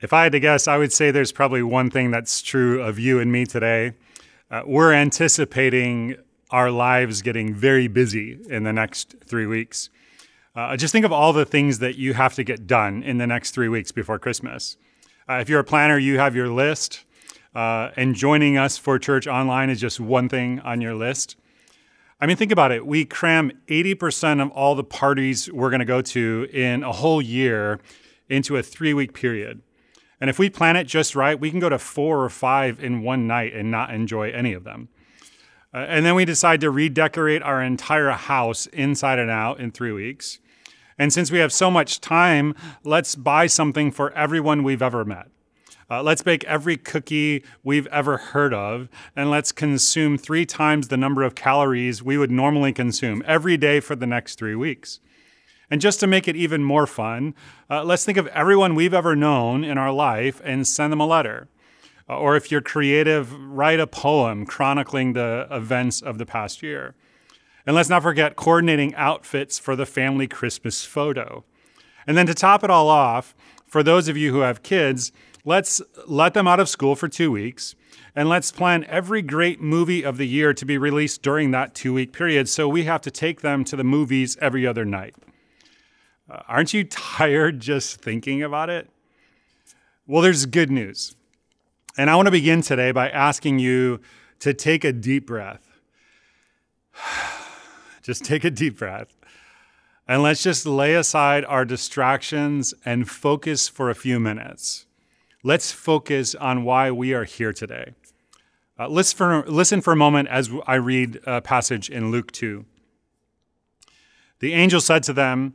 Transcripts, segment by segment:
If I had to guess, I would say there's probably one thing that's true of you and me today uh, we're anticipating our lives getting very busy in the next three weeks. Uh, just think of all the things that you have to get done in the next three weeks before Christmas. Uh, if you're a planner, you have your list, uh, and joining us for church online is just one thing on your list. I mean, think about it. We cram 80% of all the parties we're going to go to in a whole year into a three week period. And if we plan it just right, we can go to four or five in one night and not enjoy any of them. Uh, and then we decide to redecorate our entire house inside and out in three weeks. And since we have so much time, let's buy something for everyone we've ever met. Uh, let's bake every cookie we've ever heard of, and let's consume three times the number of calories we would normally consume every day for the next three weeks. And just to make it even more fun, uh, let's think of everyone we've ever known in our life and send them a letter. Uh, or if you're creative, write a poem chronicling the events of the past year. And let's not forget coordinating outfits for the family Christmas photo. And then to top it all off, for those of you who have kids, let's let them out of school for two weeks and let's plan every great movie of the year to be released during that two week period so we have to take them to the movies every other night. Uh, aren't you tired just thinking about it? Well, there's good news. And I want to begin today by asking you to take a deep breath. just take a deep breath. And let's just lay aside our distractions and focus for a few minutes. Let's focus on why we are here today. Uh, listen, for, listen for a moment as I read a passage in Luke 2. The angel said to them,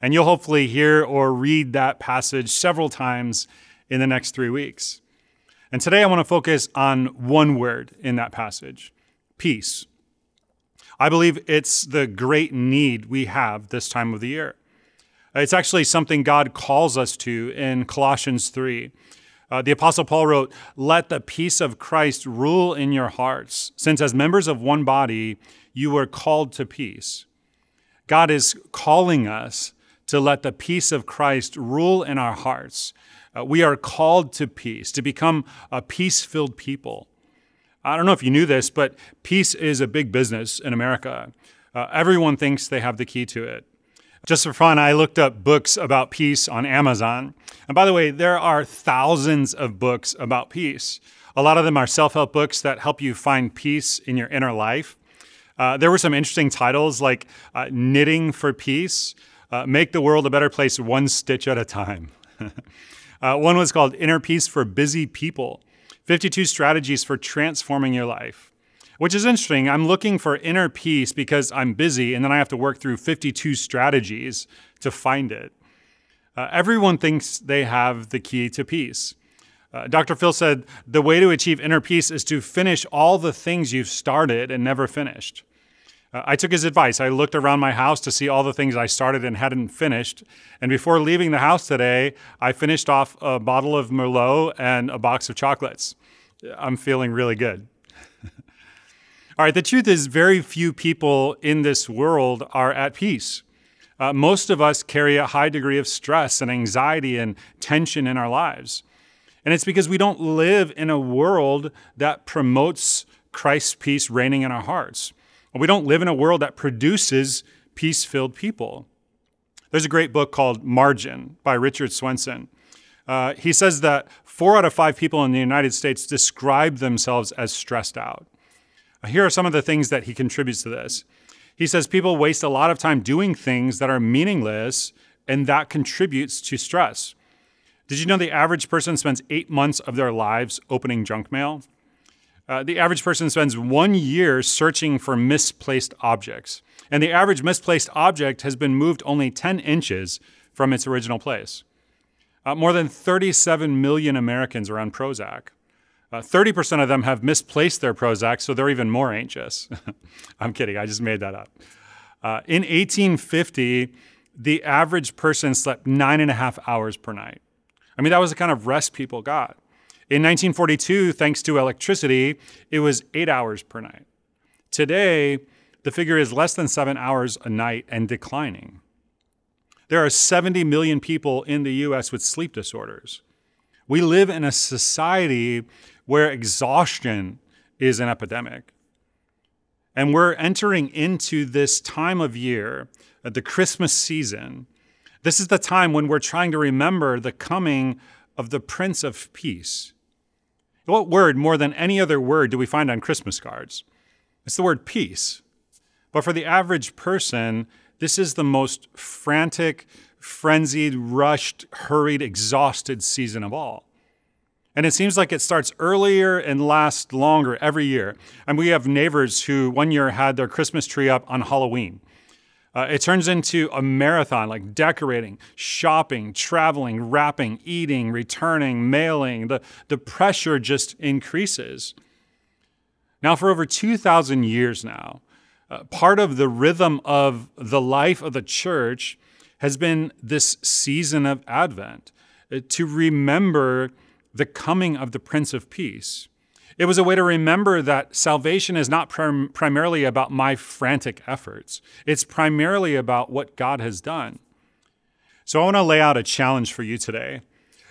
And you'll hopefully hear or read that passage several times in the next three weeks. And today I want to focus on one word in that passage peace. I believe it's the great need we have this time of the year. It's actually something God calls us to in Colossians 3. Uh, the Apostle Paul wrote, Let the peace of Christ rule in your hearts, since as members of one body, you were called to peace. God is calling us to let the peace of Christ rule in our hearts. Uh, we are called to peace, to become a peace filled people. I don't know if you knew this, but peace is a big business in America. Uh, everyone thinks they have the key to it. Just for fun, I looked up books about peace on Amazon. And by the way, there are thousands of books about peace. A lot of them are self help books that help you find peace in your inner life. Uh, there were some interesting titles like uh, Knitting for Peace, uh, make the world a better place one stitch at a time. uh, one was called Inner Peace for Busy People 52 Strategies for Transforming Your Life, which is interesting. I'm looking for inner peace because I'm busy, and then I have to work through 52 strategies to find it. Uh, everyone thinks they have the key to peace. Uh, Dr. Phil said the way to achieve inner peace is to finish all the things you've started and never finished. Uh, I took his advice. I looked around my house to see all the things I started and hadn't finished. And before leaving the house today, I finished off a bottle of Merlot and a box of chocolates. I'm feeling really good. all right, the truth is, very few people in this world are at peace. Uh, most of us carry a high degree of stress and anxiety and tension in our lives. And it's because we don't live in a world that promotes Christ's peace reigning in our hearts. We don't live in a world that produces peace filled people. There's a great book called Margin by Richard Swenson. Uh, he says that four out of five people in the United States describe themselves as stressed out. Here are some of the things that he contributes to this. He says people waste a lot of time doing things that are meaningless, and that contributes to stress. Did you know the average person spends eight months of their lives opening junk mail? Uh, the average person spends one year searching for misplaced objects, and the average misplaced object has been moved only 10 inches from its original place. Uh, more than 37 million Americans are on Prozac. Uh, 30% of them have misplaced their Prozac, so they're even more anxious. I'm kidding, I just made that up. Uh, in 1850, the average person slept nine and a half hours per night. I mean, that was the kind of rest people got. In 1942, thanks to electricity, it was eight hours per night. Today, the figure is less than seven hours a night and declining. There are 70 million people in the US with sleep disorders. We live in a society where exhaustion is an epidemic. And we're entering into this time of year, uh, the Christmas season. This is the time when we're trying to remember the coming of the Prince of Peace. What word, more than any other word, do we find on Christmas cards? It's the word peace. But for the average person, this is the most frantic, frenzied, rushed, hurried, exhausted season of all. And it seems like it starts earlier and lasts longer every year. And we have neighbors who one year had their Christmas tree up on Halloween. Uh, it turns into a marathon, like decorating, shopping, traveling, wrapping, eating, returning, mailing. The, the pressure just increases. Now, for over 2,000 years now, uh, part of the rhythm of the life of the church has been this season of Advent uh, to remember the coming of the Prince of Peace. It was a way to remember that salvation is not prim- primarily about my frantic efforts, it's primarily about what God has done. So I want to lay out a challenge for you today.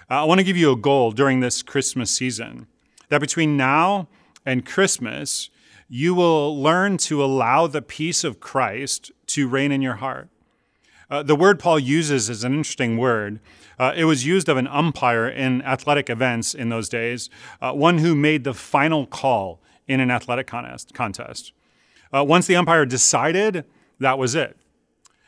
Uh, I want to give you a goal during this Christmas season that between now and Christmas, you will learn to allow the peace of Christ to reign in your heart. Uh, the word Paul uses is an interesting word. Uh, it was used of an umpire in athletic events in those days, uh, one who made the final call in an athletic contest. Uh, once the umpire decided, that was it.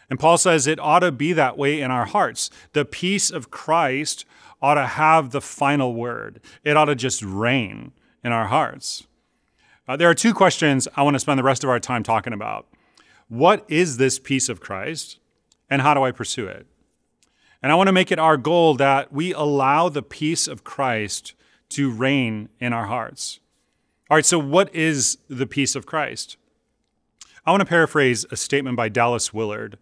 And Paul says it ought to be that way in our hearts. The peace of Christ ought to have the final word, it ought to just reign in our hearts. Uh, there are two questions I want to spend the rest of our time talking about. What is this peace of Christ, and how do I pursue it? And I want to make it our goal that we allow the peace of Christ to reign in our hearts. All right, so what is the peace of Christ? I want to paraphrase a statement by Dallas Willard.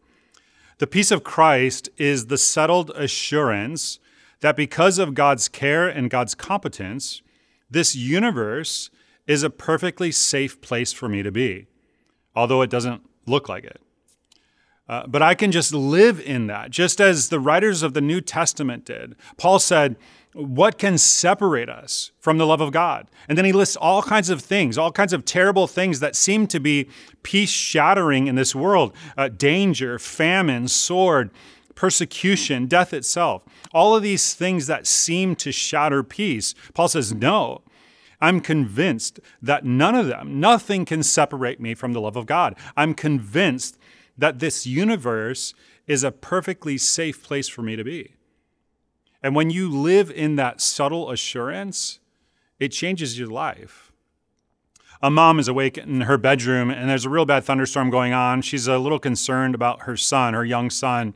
The peace of Christ is the settled assurance that because of God's care and God's competence, this universe is a perfectly safe place for me to be, although it doesn't look like it. Uh, but I can just live in that, just as the writers of the New Testament did. Paul said, What can separate us from the love of God? And then he lists all kinds of things, all kinds of terrible things that seem to be peace shattering in this world uh, danger, famine, sword, persecution, death itself. All of these things that seem to shatter peace. Paul says, No. I'm convinced that none of them, nothing can separate me from the love of God. I'm convinced that this universe is a perfectly safe place for me to be. And when you live in that subtle assurance, it changes your life. A mom is awake in her bedroom and there's a real bad thunderstorm going on. She's a little concerned about her son, her young son.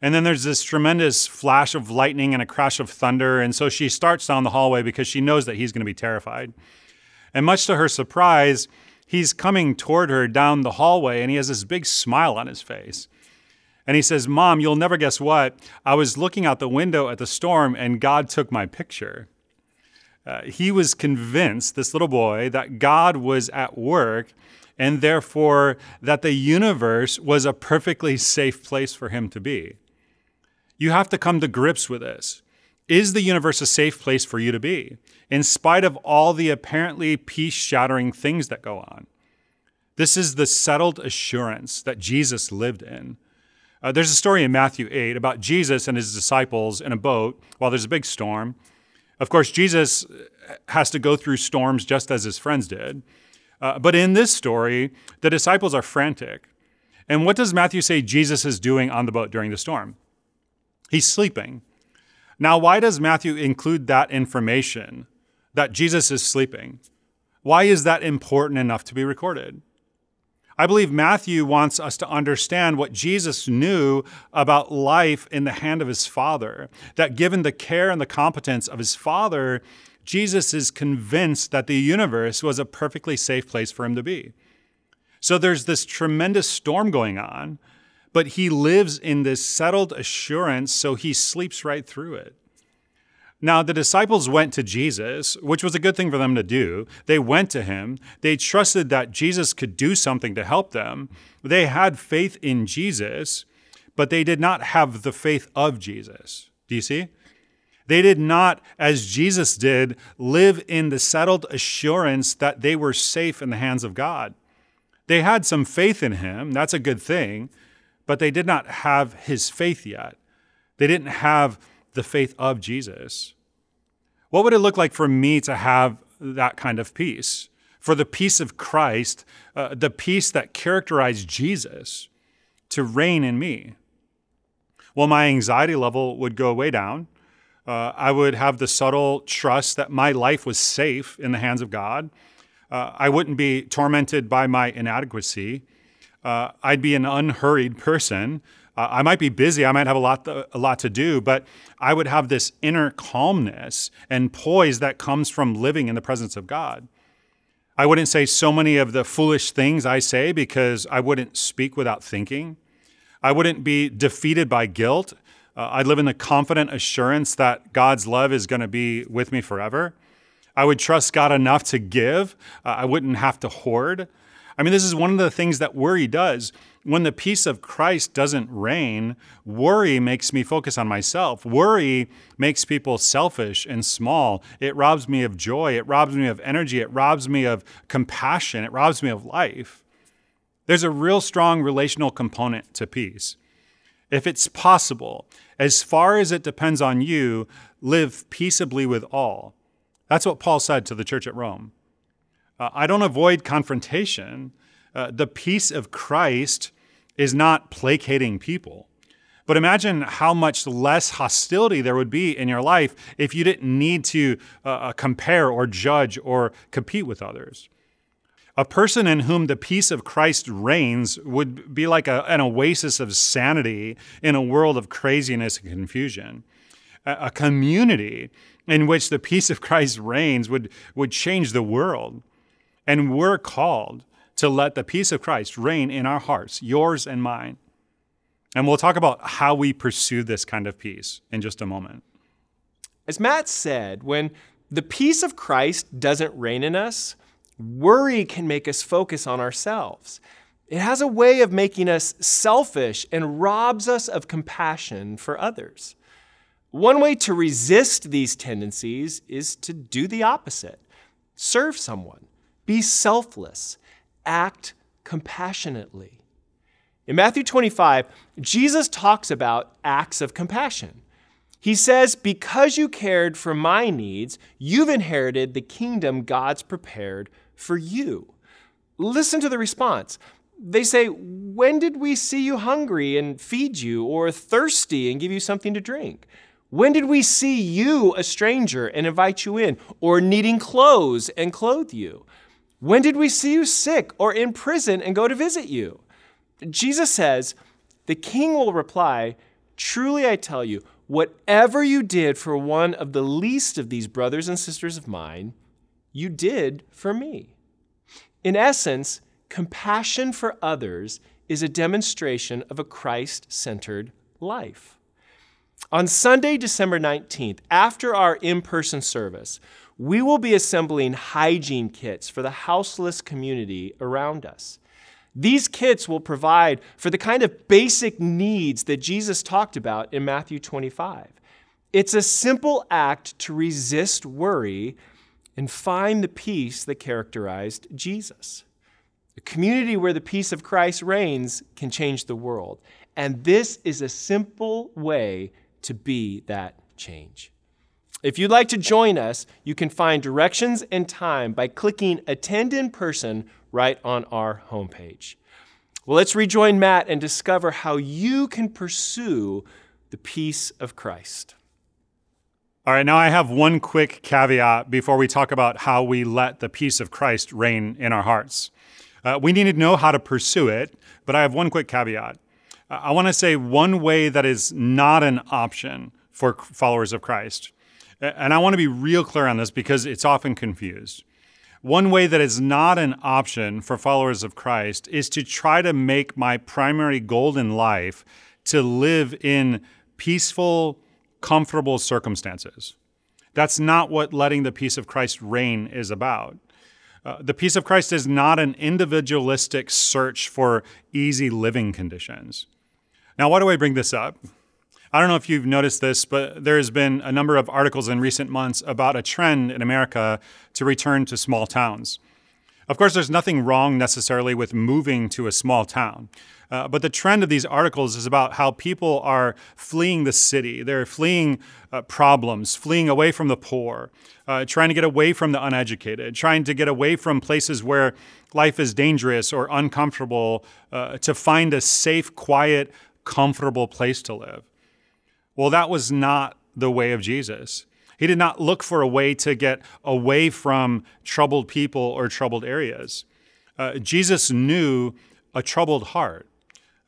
And then there's this tremendous flash of lightning and a crash of thunder. And so she starts down the hallway because she knows that he's going to be terrified. And much to her surprise, he's coming toward her down the hallway and he has this big smile on his face. And he says, Mom, you'll never guess what. I was looking out the window at the storm and God took my picture. Uh, he was convinced, this little boy, that God was at work and therefore that the universe was a perfectly safe place for him to be. You have to come to grips with this. Is the universe a safe place for you to be, in spite of all the apparently peace shattering things that go on? This is the settled assurance that Jesus lived in. Uh, there's a story in Matthew 8 about Jesus and his disciples in a boat while there's a big storm. Of course, Jesus has to go through storms just as his friends did. Uh, but in this story, the disciples are frantic. And what does Matthew say Jesus is doing on the boat during the storm? He's sleeping. Now, why does Matthew include that information that Jesus is sleeping? Why is that important enough to be recorded? I believe Matthew wants us to understand what Jesus knew about life in the hand of his Father, that given the care and the competence of his Father, Jesus is convinced that the universe was a perfectly safe place for him to be. So there's this tremendous storm going on, but he lives in this settled assurance, so he sleeps right through it. Now, the disciples went to Jesus, which was a good thing for them to do. They went to him. They trusted that Jesus could do something to help them. They had faith in Jesus, but they did not have the faith of Jesus. Do you see? They did not, as Jesus did, live in the settled assurance that they were safe in the hands of God. They had some faith in him. That's a good thing. But they did not have his faith yet. They didn't have the faith of Jesus. What would it look like for me to have that kind of peace? For the peace of Christ, uh, the peace that characterized Jesus, to reign in me? Well, my anxiety level would go way down. Uh, I would have the subtle trust that my life was safe in the hands of God. Uh, I wouldn't be tormented by my inadequacy. Uh, I'd be an unhurried person. Uh, I might be busy, I might have a lot, to, a lot to do, but I would have this inner calmness and poise that comes from living in the presence of God. I wouldn't say so many of the foolish things I say because I wouldn't speak without thinking. I wouldn't be defeated by guilt. Uh, I'd live in the confident assurance that God's love is going to be with me forever. I would trust God enough to give. Uh, I wouldn't have to hoard. I mean, this is one of the things that worry does. When the peace of Christ doesn't reign, worry makes me focus on myself. Worry makes people selfish and small. It robs me of joy. It robs me of energy. It robs me of compassion. It robs me of life. There's a real strong relational component to peace. If it's possible, as far as it depends on you, live peaceably with all. That's what Paul said to the church at Rome. Uh, I don't avoid confrontation. Uh, the peace of Christ is not placating people. But imagine how much less hostility there would be in your life if you didn't need to uh, uh, compare or judge or compete with others. A person in whom the peace of Christ reigns would be like a, an oasis of sanity in a world of craziness and confusion. A, a community in which the peace of Christ reigns would, would change the world. And we're called to let the peace of Christ reign in our hearts, yours and mine. And we'll talk about how we pursue this kind of peace in just a moment. As Matt said, when the peace of Christ doesn't reign in us, worry can make us focus on ourselves. It has a way of making us selfish and robs us of compassion for others. One way to resist these tendencies is to do the opposite serve someone, be selfless, act compassionately. In Matthew 25, Jesus talks about acts of compassion. He says, Because you cared for my needs, you've inherited the kingdom God's prepared for you. Listen to the response. They say, When did we see you hungry and feed you, or thirsty and give you something to drink? When did we see you, a stranger, and invite you in, or needing clothes and clothe you? When did we see you sick or in prison and go to visit you? Jesus says, The king will reply, Truly I tell you, whatever you did for one of the least of these brothers and sisters of mine, you did for me. In essence, compassion for others is a demonstration of a Christ centered life. On Sunday, December 19th, after our in person service, we will be assembling hygiene kits for the houseless community around us. These kits will provide for the kind of basic needs that Jesus talked about in Matthew 25. It's a simple act to resist worry and find the peace that characterized Jesus. A community where the peace of Christ reigns can change the world. And this is a simple way to be that change. If you'd like to join us, you can find directions and time by clicking Attend in Person right on our homepage. Well, let's rejoin Matt and discover how you can pursue the peace of Christ. All right, now I have one quick caveat before we talk about how we let the peace of Christ reign in our hearts. Uh, we need to know how to pursue it, but I have one quick caveat. Uh, I want to say one way that is not an option for followers of Christ. And I want to be real clear on this because it's often confused. One way that is not an option for followers of Christ is to try to make my primary goal in life to live in peaceful, comfortable circumstances. That's not what letting the peace of Christ reign is about. Uh, the peace of Christ is not an individualistic search for easy living conditions. Now, why do I bring this up? I don't know if you've noticed this, but there's been a number of articles in recent months about a trend in America to return to small towns. Of course, there's nothing wrong necessarily with moving to a small town. Uh, but the trend of these articles is about how people are fleeing the city. They're fleeing uh, problems, fleeing away from the poor, uh, trying to get away from the uneducated, trying to get away from places where life is dangerous or uncomfortable uh, to find a safe, quiet, comfortable place to live. Well, that was not the way of Jesus. He did not look for a way to get away from troubled people or troubled areas. Uh, Jesus knew a troubled heart.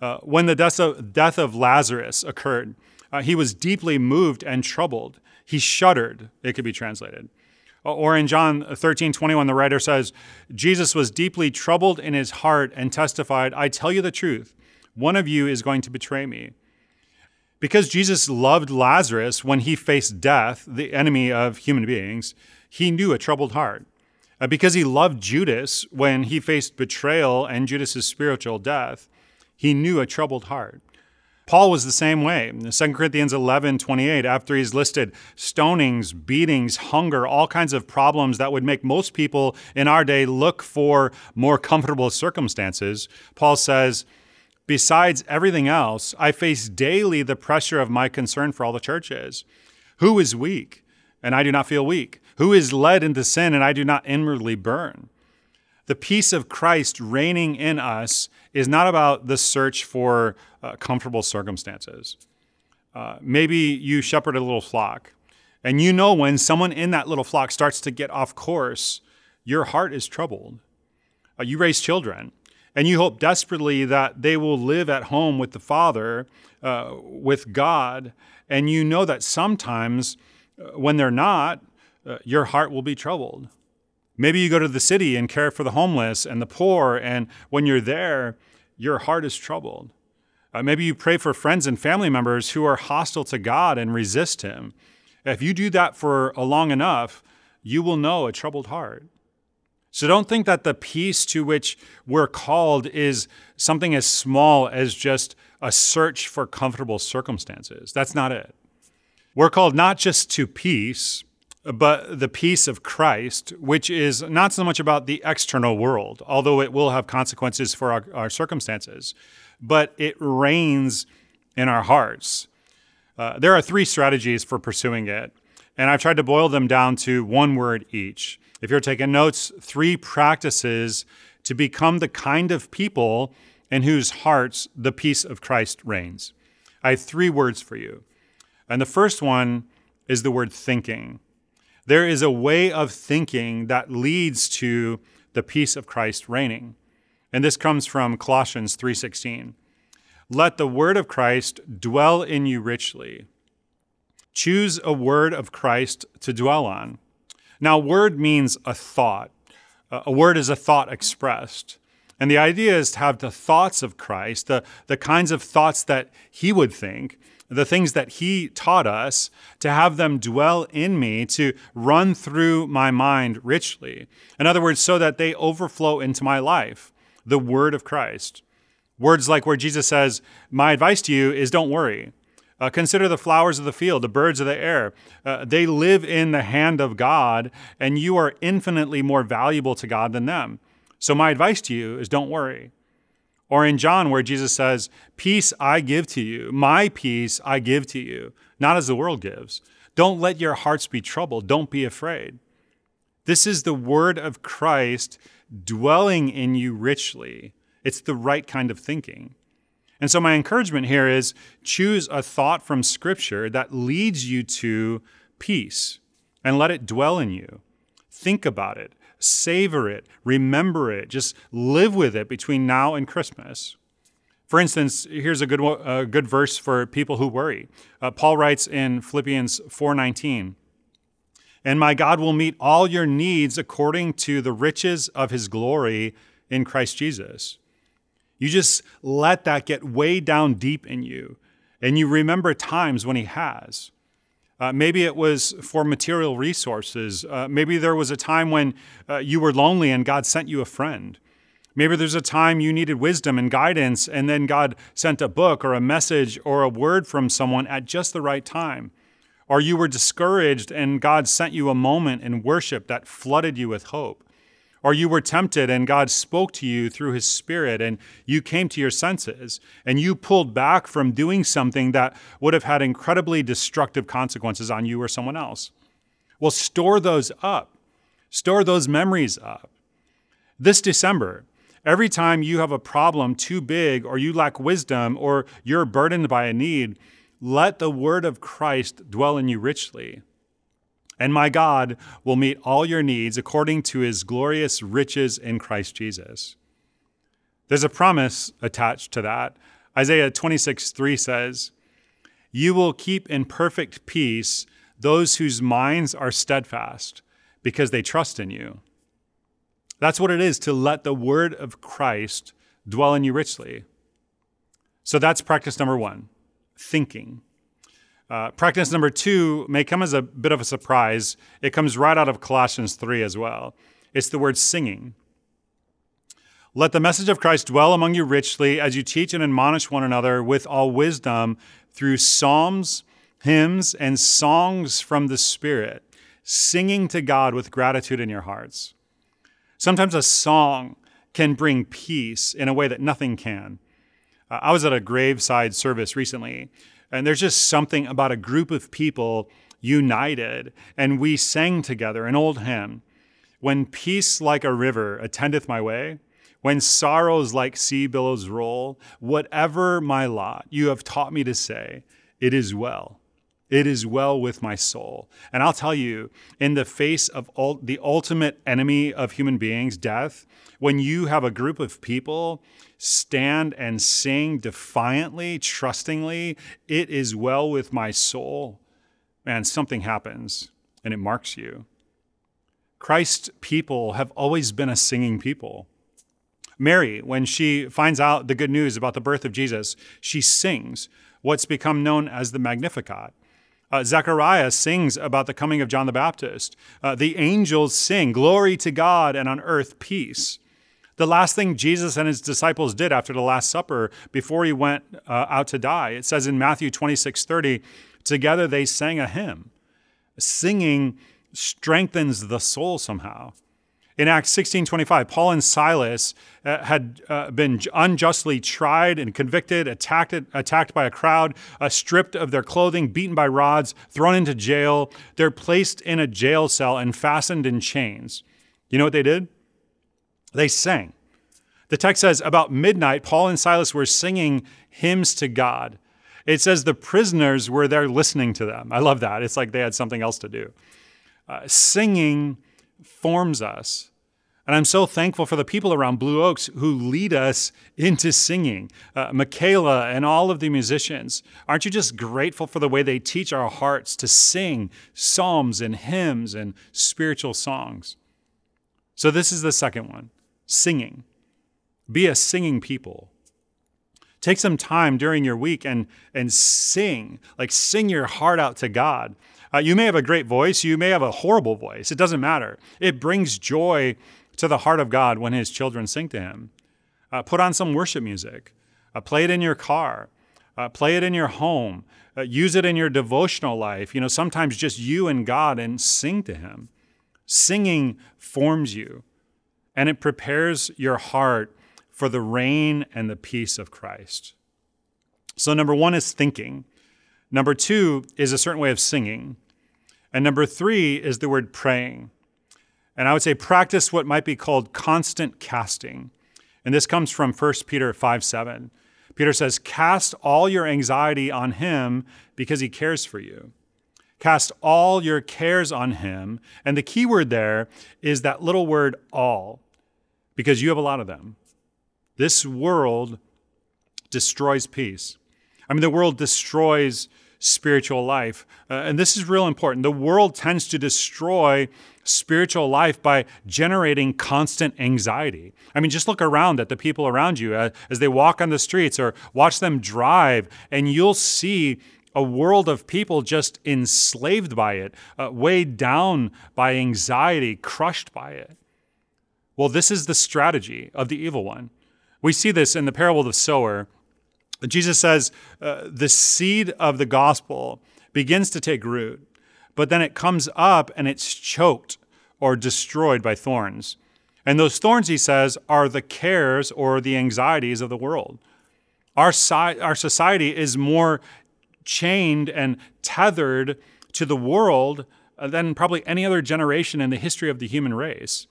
Uh, when the death of, death of Lazarus occurred, uh, he was deeply moved and troubled. He shuddered, it could be translated. Or in John 13, 21, the writer says, Jesus was deeply troubled in his heart and testified, I tell you the truth, one of you is going to betray me. Because Jesus loved Lazarus when he faced death, the enemy of human beings, he knew a troubled heart. Uh, because he loved Judas when he faced betrayal and Judas's spiritual death, he knew a troubled heart. Paul was the same way. In 2 Corinthians 11, 28, after he's listed stonings, beatings, hunger, all kinds of problems that would make most people in our day look for more comfortable circumstances, Paul says, Besides everything else, I face daily the pressure of my concern for all the churches. Who is weak, and I do not feel weak? Who is led into sin, and I do not inwardly burn? The peace of Christ reigning in us is not about the search for uh, comfortable circumstances. Uh, maybe you shepherd a little flock, and you know when someone in that little flock starts to get off course, your heart is troubled. Uh, you raise children and you hope desperately that they will live at home with the Father, uh, with God. And you know that sometimes uh, when they're not, uh, your heart will be troubled. Maybe you go to the city and care for the homeless and the poor, and when you're there, your heart is troubled. Uh, maybe you pray for friends and family members who are hostile to God and resist Him. If you do that for a long enough, you will know a troubled heart. So don't think that the peace to which we're called is something as small as just a search for comfortable circumstances. That's not it. We're called not just to peace, but the peace of Christ, which is not so much about the external world, although it will have consequences for our, our circumstances, but it reigns in our hearts. Uh, there are three strategies for pursuing it, and I've tried to boil them down to one word each if you're taking notes, three practices to become the kind of people in whose hearts the peace of Christ reigns. I have three words for you. And the first one is the word thinking. There is a way of thinking that leads to the peace of Christ reigning. And this comes from Colossians 3:16. Let the word of Christ dwell in you richly. Choose a word of Christ to dwell on. Now, word means a thought. A word is a thought expressed. And the idea is to have the thoughts of Christ, the, the kinds of thoughts that he would think, the things that he taught us, to have them dwell in me, to run through my mind richly. In other words, so that they overflow into my life, the word of Christ. Words like where Jesus says, My advice to you is don't worry. Uh, consider the flowers of the field, the birds of the air. Uh, they live in the hand of God, and you are infinitely more valuable to God than them. So, my advice to you is don't worry. Or in John, where Jesus says, Peace I give to you, my peace I give to you, not as the world gives. Don't let your hearts be troubled. Don't be afraid. This is the word of Christ dwelling in you richly. It's the right kind of thinking. And so, my encouragement here is choose a thought from Scripture that leads you to peace and let it dwell in you. Think about it, savor it, remember it, just live with it between now and Christmas. For instance, here's a good, a good verse for people who worry. Uh, Paul writes in Philippians 4:19, "And my God will meet all your needs according to the riches of his glory in Christ Jesus." You just let that get way down deep in you, and you remember times when he has. Uh, maybe it was for material resources. Uh, maybe there was a time when uh, you were lonely and God sent you a friend. Maybe there's a time you needed wisdom and guidance, and then God sent a book or a message or a word from someone at just the right time. Or you were discouraged and God sent you a moment in worship that flooded you with hope. Or you were tempted and God spoke to you through his spirit and you came to your senses and you pulled back from doing something that would have had incredibly destructive consequences on you or someone else. Well, store those up, store those memories up. This December, every time you have a problem too big or you lack wisdom or you're burdened by a need, let the word of Christ dwell in you richly. And my God will meet all your needs according to his glorious riches in Christ Jesus. There's a promise attached to that. Isaiah 26, 3 says, You will keep in perfect peace those whose minds are steadfast because they trust in you. That's what it is to let the word of Christ dwell in you richly. So that's practice number one thinking. Uh, practice number two may come as a bit of a surprise. It comes right out of Colossians 3 as well. It's the word singing. Let the message of Christ dwell among you richly as you teach and admonish one another with all wisdom through psalms, hymns, and songs from the Spirit, singing to God with gratitude in your hearts. Sometimes a song can bring peace in a way that nothing can. Uh, I was at a graveside service recently and there's just something about a group of people united, and we sang together an old hymn When peace like a river attendeth my way, when sorrows like sea billows roll, whatever my lot, you have taught me to say, It is well. It is well with my soul. And I'll tell you, in the face of the ultimate enemy of human beings, death, when you have a group of people stand and sing defiantly, trustingly, it is well with my soul, man, something happens and it marks you. Christ's people have always been a singing people. Mary, when she finds out the good news about the birth of Jesus, she sings what's become known as the Magnificat. Uh, Zechariah sings about the coming of John the Baptist. Uh, the angels sing, Glory to God and on earth peace. The last thing Jesus and his disciples did after the Last Supper before he went uh, out to die, it says in Matthew 26 30, together they sang a hymn. Singing strengthens the soul somehow. In Acts 16 25, Paul and Silas uh, had uh, been unjustly tried and convicted, attacked, attacked by a crowd, uh, stripped of their clothing, beaten by rods, thrown into jail. They're placed in a jail cell and fastened in chains. You know what they did? They sang. The text says, about midnight, Paul and Silas were singing hymns to God. It says the prisoners were there listening to them. I love that. It's like they had something else to do. Uh, singing forms us. And I'm so thankful for the people around Blue Oaks who lead us into singing. Uh, Michaela and all of the musicians. Aren't you just grateful for the way they teach our hearts to sing psalms and hymns and spiritual songs? So, this is the second one singing. Be a singing people. Take some time during your week and, and sing, like sing your heart out to God. Uh, you may have a great voice, you may have a horrible voice. It doesn't matter. It brings joy to the heart of God when his children sing to him. Uh, put on some worship music, uh, play it in your car, uh, play it in your home, uh, use it in your devotional life. You know, sometimes just you and God and sing to him. Singing forms you and it prepares your heart for the reign and the peace of Christ. So, number one is thinking. Number two is a certain way of singing. And number three is the word praying. And I would say practice what might be called constant casting. And this comes from 1 Peter 5 7. Peter says, Cast all your anxiety on him because he cares for you. Cast all your cares on him. And the key word there is that little word all, because you have a lot of them. This world destroys peace. I mean, the world destroys spiritual life. Uh, and this is real important. The world tends to destroy spiritual life by generating constant anxiety. I mean, just look around at the people around you uh, as they walk on the streets or watch them drive, and you'll see a world of people just enslaved by it, uh, weighed down by anxiety, crushed by it. Well, this is the strategy of the evil one. We see this in the parable of the sower. Jesus says uh, the seed of the gospel begins to take root, but then it comes up and it's choked or destroyed by thorns. And those thorns, he says, are the cares or the anxieties of the world. Our, si- our society is more chained and tethered to the world than probably any other generation in the history of the human race.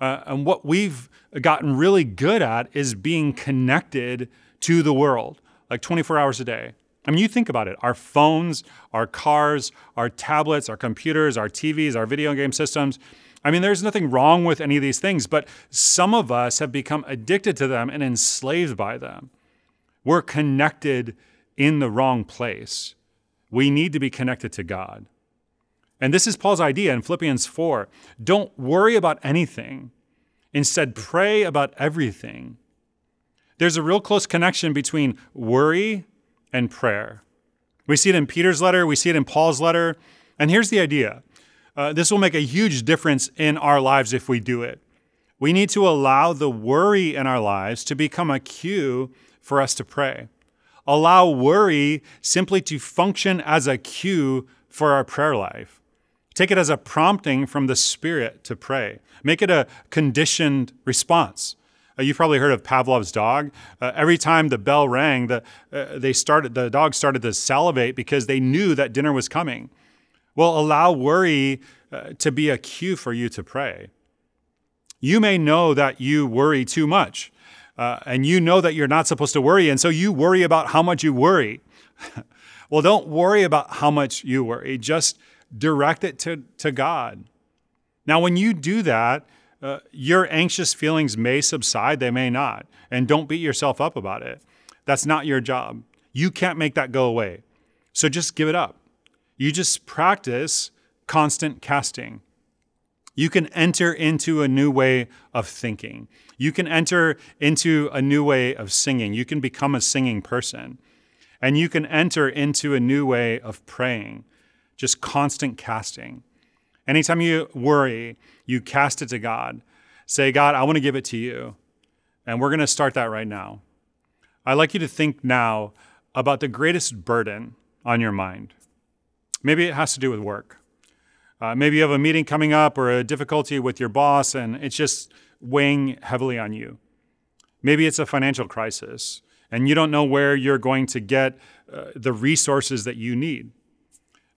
Uh, and what we've gotten really good at is being connected to the world, like 24 hours a day. I mean, you think about it our phones, our cars, our tablets, our computers, our TVs, our video game systems. I mean, there's nothing wrong with any of these things, but some of us have become addicted to them and enslaved by them. We're connected in the wrong place. We need to be connected to God. And this is Paul's idea in Philippians 4. Don't worry about anything. Instead, pray about everything. There's a real close connection between worry and prayer. We see it in Peter's letter, we see it in Paul's letter. And here's the idea uh, this will make a huge difference in our lives if we do it. We need to allow the worry in our lives to become a cue for us to pray. Allow worry simply to function as a cue for our prayer life. Take it as a prompting from the Spirit to pray. Make it a conditioned response. Uh, you've probably heard of Pavlov's dog. Uh, every time the bell rang, the, uh, they started, the dog started to salivate because they knew that dinner was coming. Well, allow worry uh, to be a cue for you to pray. You may know that you worry too much, uh, and you know that you're not supposed to worry, and so you worry about how much you worry. well, don't worry about how much you worry. Just direct it to, to God. Now, when you do that, uh, your anxious feelings may subside, they may not. And don't beat yourself up about it. That's not your job. You can't make that go away. So just give it up. You just practice constant casting. You can enter into a new way of thinking. You can enter into a new way of singing. You can become a singing person. And you can enter into a new way of praying just constant casting. Anytime you worry, you cast it to God. Say, God, I want to give it to you. And we're going to start that right now. I'd like you to think now about the greatest burden on your mind. Maybe it has to do with work. Uh, maybe you have a meeting coming up or a difficulty with your boss and it's just weighing heavily on you. Maybe it's a financial crisis and you don't know where you're going to get uh, the resources that you need.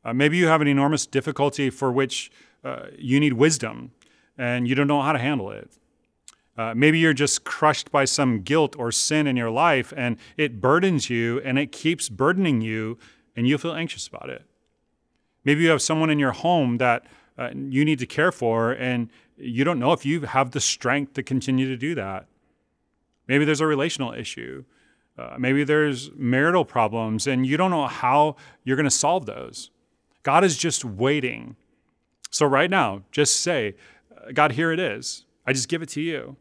Uh, maybe you have an enormous difficulty for which uh, you need wisdom and you don't know how to handle it. Uh, maybe you're just crushed by some guilt or sin in your life and it burdens you and it keeps burdening you and you feel anxious about it. Maybe you have someone in your home that uh, you need to care for and you don't know if you have the strength to continue to do that. Maybe there's a relational issue. Uh, maybe there's marital problems and you don't know how you're going to solve those. God is just waiting. So, right now, just say, uh, God, here it is. I just give it to you.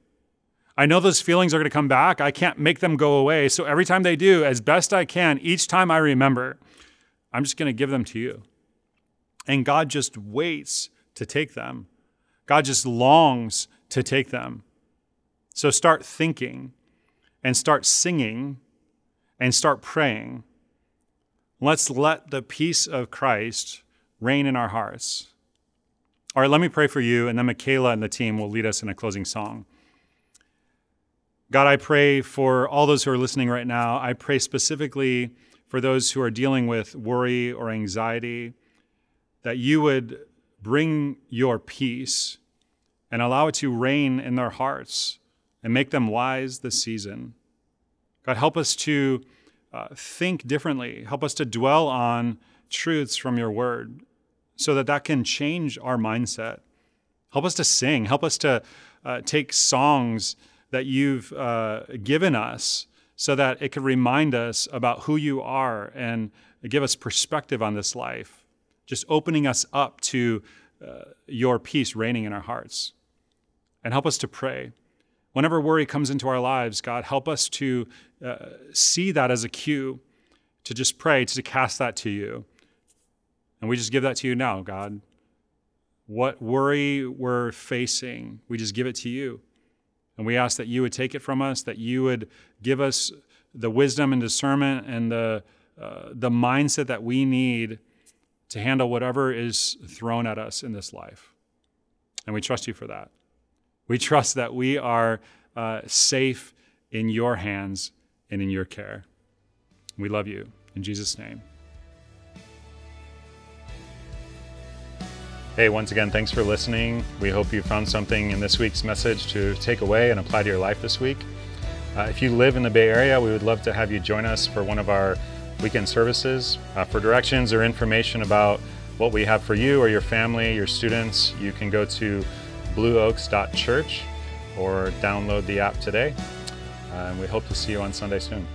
I know those feelings are going to come back. I can't make them go away. So, every time they do, as best I can, each time I remember, I'm just going to give them to you. And God just waits to take them. God just longs to take them. So, start thinking and start singing and start praying Let's let the peace of Christ reign in our hearts. All right, let me pray for you, and then Michaela and the team will lead us in a closing song. God, I pray for all those who are listening right now. I pray specifically for those who are dealing with worry or anxiety, that you would bring your peace and allow it to reign in their hearts and make them wise this season. God, help us to uh, think differently. Help us to dwell on truths from your word so that that can change our mindset. Help us to sing. Help us to uh, take songs that you've uh, given us so that it could remind us about who you are and give us perspective on this life, just opening us up to uh, your peace reigning in our hearts. And help us to pray. Whenever worry comes into our lives, God, help us to uh, see that as a cue to just pray, to cast that to you. And we just give that to you now, God. What worry we're facing, we just give it to you. And we ask that you would take it from us, that you would give us the wisdom and discernment and the, uh, the mindset that we need to handle whatever is thrown at us in this life. And we trust you for that. We trust that we are uh, safe in your hands and in your care. We love you. In Jesus' name. Hey, once again, thanks for listening. We hope you found something in this week's message to take away and apply to your life this week. Uh, if you live in the Bay Area, we would love to have you join us for one of our weekend services. Uh, for directions or information about what we have for you or your family, your students, you can go to blueoaks.church or download the app today. Uh, and we hope to see you on Sunday soon.